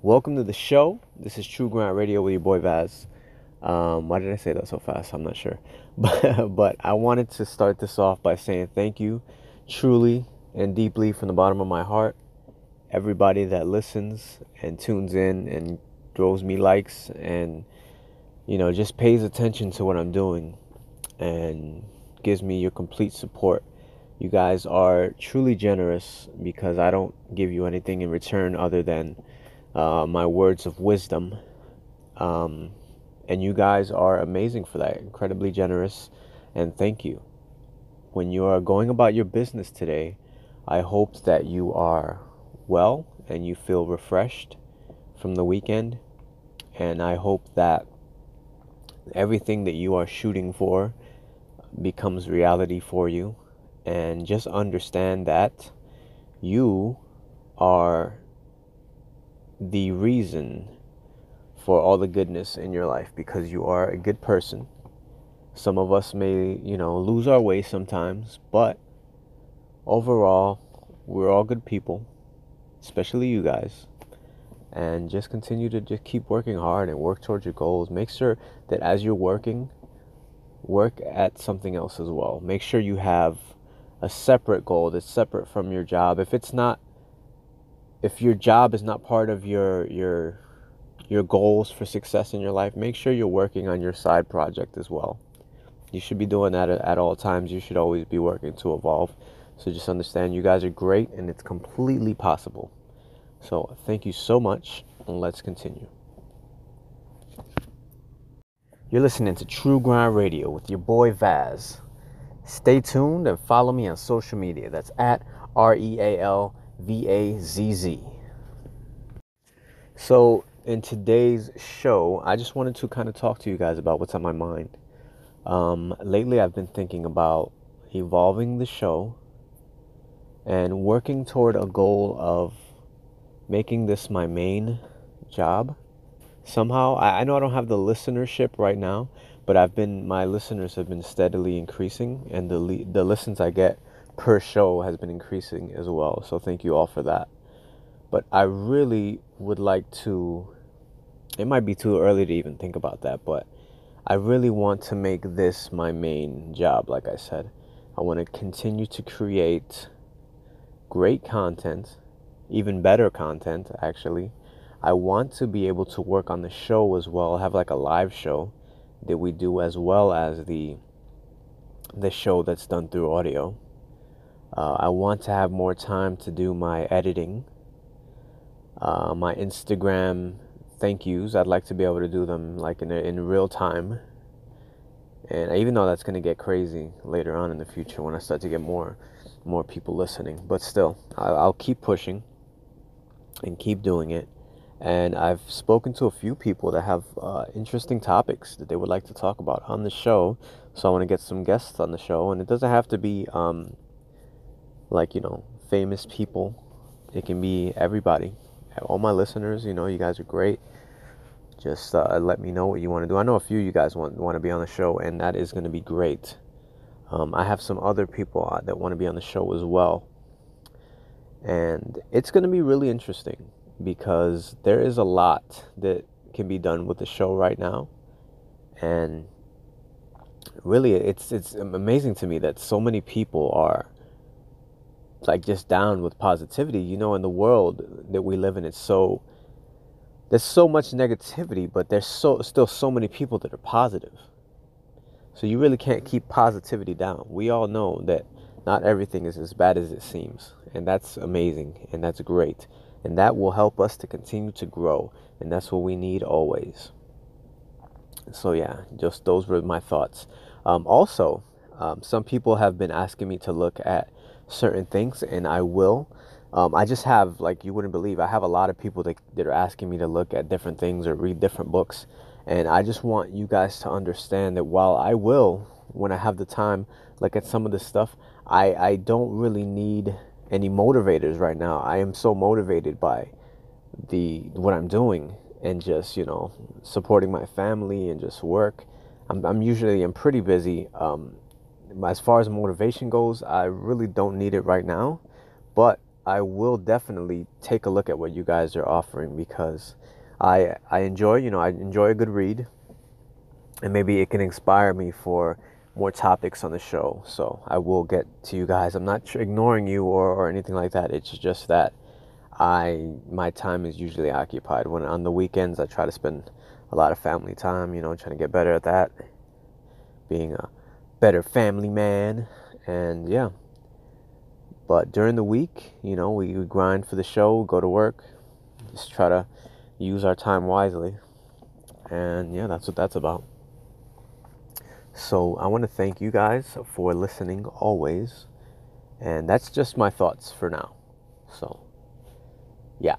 welcome to the show. This is True Grind Radio with your boy Vaz. Um, why did I say that so fast? I'm not sure. But, but I wanted to start this off by saying thank you truly and deeply from the bottom of my heart. Everybody that listens and tunes in and throws me likes and, you know, just pays attention to what I'm doing and gives me your complete support. You guys are truly generous because I don't give you anything in return other than uh, my words of wisdom. Um, and you guys are amazing for that, incredibly generous, and thank you. When you are going about your business today, I hope that you are well and you feel refreshed from the weekend. And I hope that everything that you are shooting for becomes reality for you. And just understand that you are the reason for all the goodness in your life because you are a good person. Some of us may, you know, lose our way sometimes, but overall, we're all good people, especially you guys. And just continue to just keep working hard and work towards your goals. Make sure that as you're working, work at something else as well. Make sure you have a separate goal that's separate from your job. If it's not if your job is not part of your your your goals for success in your life, make sure you're working on your side project as well. You should be doing that at all times. You should always be working to evolve. So just understand you guys are great and it's completely possible. So thank you so much and let's continue. You're listening to True Grind Radio with your boy Vaz. Stay tuned and follow me on social media. That's at R E A L V A Z Z. So in today's show, I just wanted to kind of talk to you guys about what's on my mind. Um, lately, I've been thinking about evolving the show and working toward a goal of making this my main job. Somehow, I, I know I don't have the listenership right now, but I've been my listeners have been steadily increasing, and the the listens I get per show has been increasing as well. So thank you all for that. But I really would like to, it might be too early to even think about that, but I really want to make this my main job, like I said. I want to continue to create great content, even better content, actually. I want to be able to work on the show as well, have like a live show that we do as well as the the show that's done through audio. Uh, I want to have more time to do my editing uh, my Instagram thank yous. I'd like to be able to do them like in in real time. And even though that's going to get crazy later on in the future when I start to get more more people listening, but still, I'll, I'll keep pushing and keep doing it. And I've spoken to a few people that have uh, interesting topics that they would like to talk about on the show. So I want to get some guests on the show, and it doesn't have to be um, like you know famous people. It can be everybody all my listeners, you know, you guys are great. Just uh, let me know what you want to do. I know a few of you guys want want to be on the show, and that is going to be great. Um, I have some other people uh, that want to be on the show as well, and it's going to be really interesting because there is a lot that can be done with the show right now, and really, it's it's amazing to me that so many people are like just down with positivity. You know, in the world that we live in, it's so there's so much negativity, but there's so still so many people that are positive. So you really can't keep positivity down. We all know that not everything is as bad as it seems, and that's amazing and that's great. And that will help us to continue to grow, and that's what we need always. So yeah, just those were my thoughts. Um, also, um, some people have been asking me to look at certain things, and I will. Um, I just have, like, you wouldn't believe, I have a lot of people that, that are asking me to look at different things or read different books. And I just want you guys to understand that while I will, when I have the time, look at some of this stuff, I, I don't really need any motivators right now. I am so motivated by the what I'm doing and just, you know, supporting my family and just work. I'm, I'm usually I'm pretty busy um, as far as motivation goes, I really don't need it right now. But I will definitely take a look at what you guys are offering because I I enjoy, you know, I enjoy a good read and maybe it can inspire me for more topics on the show. So I will get to you guys. I'm not ignoring you or, or anything like that. It's just that I my time is usually occupied. When on the weekends I try to spend a lot of family time, you know, trying to get better at that. Being a better family man and yeah. But during the week, you know, we, grind for the show, go to work, just try to use our time wisely. And yeah, that's what that's about. So I want to thank you guys for listening always. And that's just my thoughts for now. So, yeah.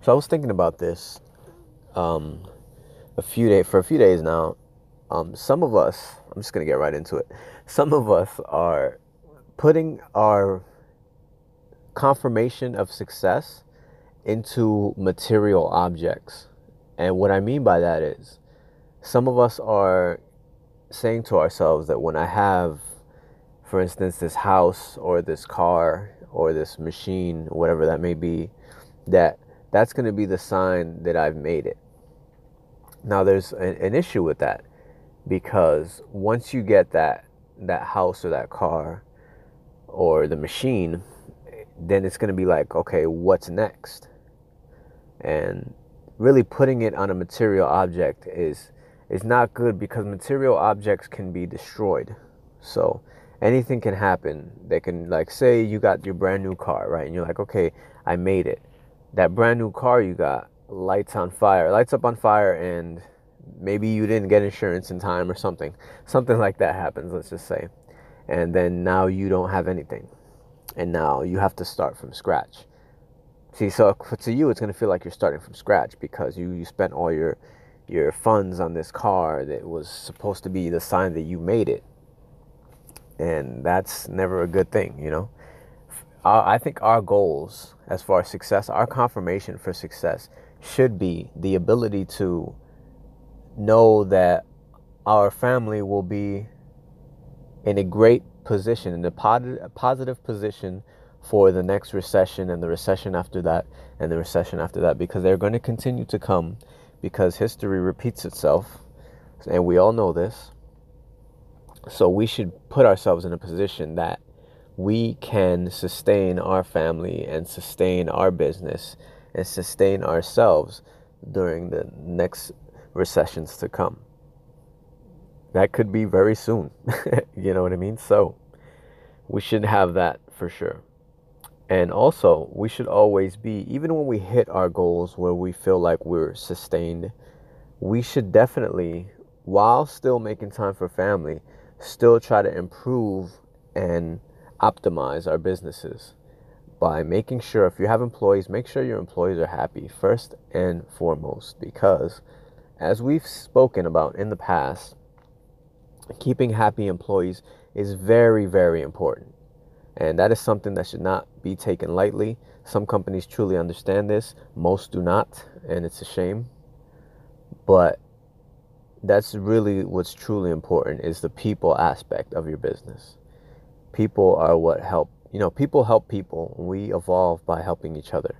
So I was thinking about this um, a few days for a few days now. Um, some of us, I'm just gonna get right into it. Some of us are putting our confirmation of success into material objects. And what I mean by that is some of us are saying to ourselves that when I have, for instance, this house or this car or this machine, whatever that may be, that that's going to be the sign that I've made it. Now, there's an, an issue with that because once you get that that house or that car or the machine, then it's going to be like, okay, what's next? And really putting it on a material object is is not good because material objects can be destroyed. So anything can happen. They can like say you got your brand new car, right? And you're like, okay, I made it. That brand new car you got lights on fire, lights up on fire, and maybe you didn't get insurance in time or something. Something like that happens, let's just say. And then now you don't have anything. And now you have to start from scratch. See, so to you, it's going to feel like you're starting from scratch because you, you spent all your your funds on this car that was supposed to be the sign that you made it. And that's never a good thing, you know. I think our goals as far as success, our confirmation for success should be the ability to know that our family will be in a great position, in a positive position for the next recession and the recession after that and the recession after that because they're going to continue to come because history repeats itself, and we all know this. So we should put ourselves in a position that we can sustain our family and sustain our business and sustain ourselves during the next recessions to come. That could be very soon. you know what I mean? So we should have that for sure. And also, we should always be, even when we hit our goals where we feel like we're sustained, we should definitely, while still making time for family, still try to improve and optimize our businesses by making sure if you have employees, make sure your employees are happy first and foremost. Because as we've spoken about in the past, keeping happy employees is very, very important. And that is something that should not be taken lightly. Some companies truly understand this, most do not, and it's a shame. But that's really what's truly important is the people aspect of your business. People are what help, you know, people help people. We evolve by helping each other.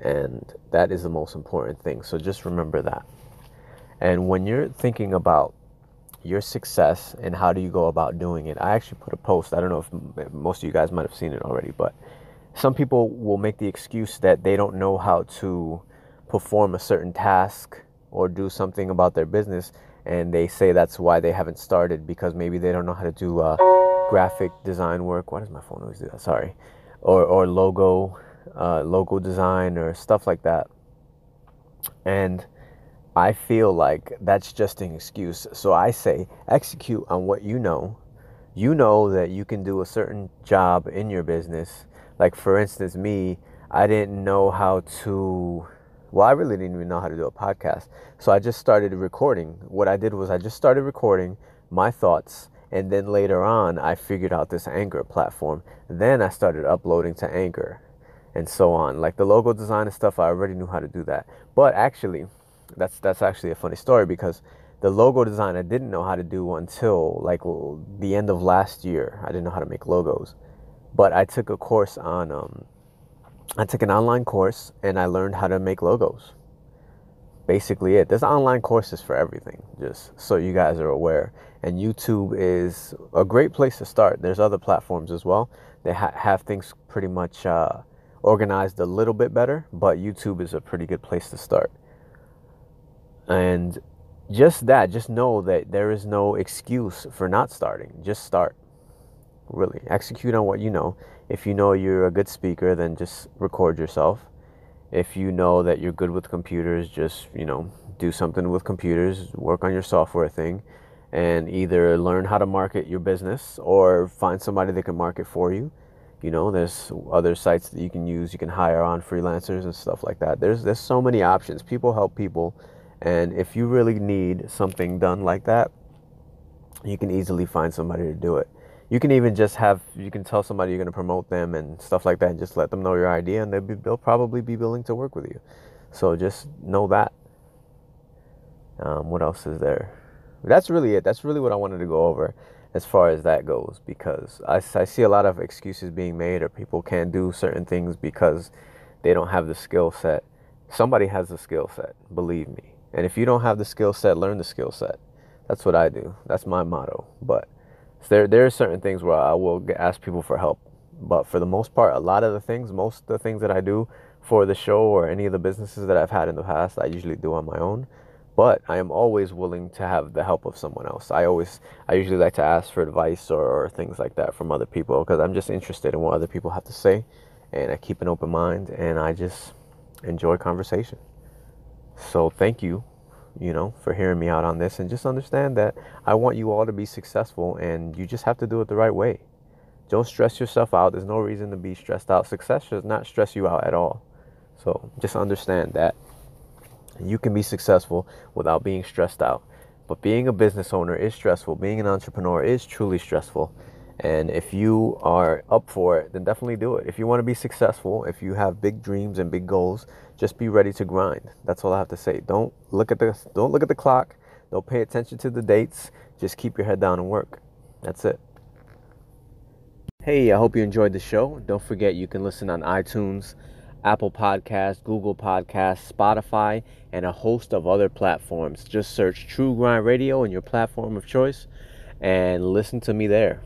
And that is the most important thing. So just remember that. And when you're thinking about your success and how do you go about doing it. I actually put a post. I don't know if most of you guys might have seen it already, but some people will make the excuse that they don't know how to perform a certain task or do something about their business and they say that's why they haven't started because maybe they don't know how to do uh, graphic design work. Why does my phone always do that? Sorry, or or logo, uh, logo design or stuff like that. And I feel like that's just an excuse. So I say execute on what you know. You know that you can do a certain job in your business. Like, for instance, me, I didn't know how to, well, I really didn't even know how to do a podcast. So I just started recording. What I did was I just started recording my thoughts. And then later on, I figured out this Anchor platform. Then I started uploading to Anchor and so on. Like the logo design and stuff, I already knew how to do that. But actually, that's that's actually a funny story because the logo design I didn't know how to do until like the end of last year. I didn't know how to make logos. But I took a course on, um, I took an online course and I learned how to make logos. Basically, it. There's online courses for everything, just so you guys are aware. And YouTube is a great place to start. There's other platforms as well. They ha- have things pretty much uh, organized a little bit better, but YouTube is a pretty good place to start. And just that, just know that there is no excuse for not starting. Just start. Really, execute on what you know. If you know you're a good speaker, then just record yourself. If you know that you're good with computers, just, you know, do something with computers, work on your software thing, and either learn how to market your business or find somebody that can market for you. You know, there's other sites that you can use. You can hire on freelancers and stuff like that. There's there's so many options. People help people, and if you really need something done like that, you can easily find somebody to do it. You can even just have you can tell somebody you're going to promote them and stuff like that and just let them know your idea and they'll, be, they'll probably be willing to work with you. So just know that. Um, what else is there? That's really it. That's really what i wanted to go over as far as that goes because I, I see a lot of excuses being made or people can't do certain things because they don't have the skill set. Somebody has the skill set believe me and if you don't have the skill set learn the skill set that's what i do that's my motto but there there are certain things where I will ask people for help, but for the most part, a lot of the things, most of the things that I do for the show or any of the businesses that I've had in the past, I usually do on my own. But I am always willing to have the help of someone else. I always, I usually like to ask for advice or, or things like that from other people because I'm just interested in what other people have to say, and I keep an open mind and I just enjoy conversation. So thank you you know, for hearing me out on this. And just understand that I want you all to be successful and you just have to do it the right way. Don't stress yourself out. There's no reason to be stressed out. Success does not stress you out at all. So just understand that you can be successful without being stressed out. But being a business owner is stressful. Being an entrepreneur is truly stressful. And if you are up for it, then definitely do it. If you want to be successful, if you have big dreams and big goals, just be ready to grind. That's all I have to say. Don't look at the don't look at the clock. Don't pay attention to the dates. Just keep your head down and work. That's it. Hey, I hope you enjoyed the show. Don't forget you can listen on iTunes, Apple Podcasts, Google Podcasts, Spotify, and a host of other platforms. Just search True Grind Radio in your platform of choice and listen to me there.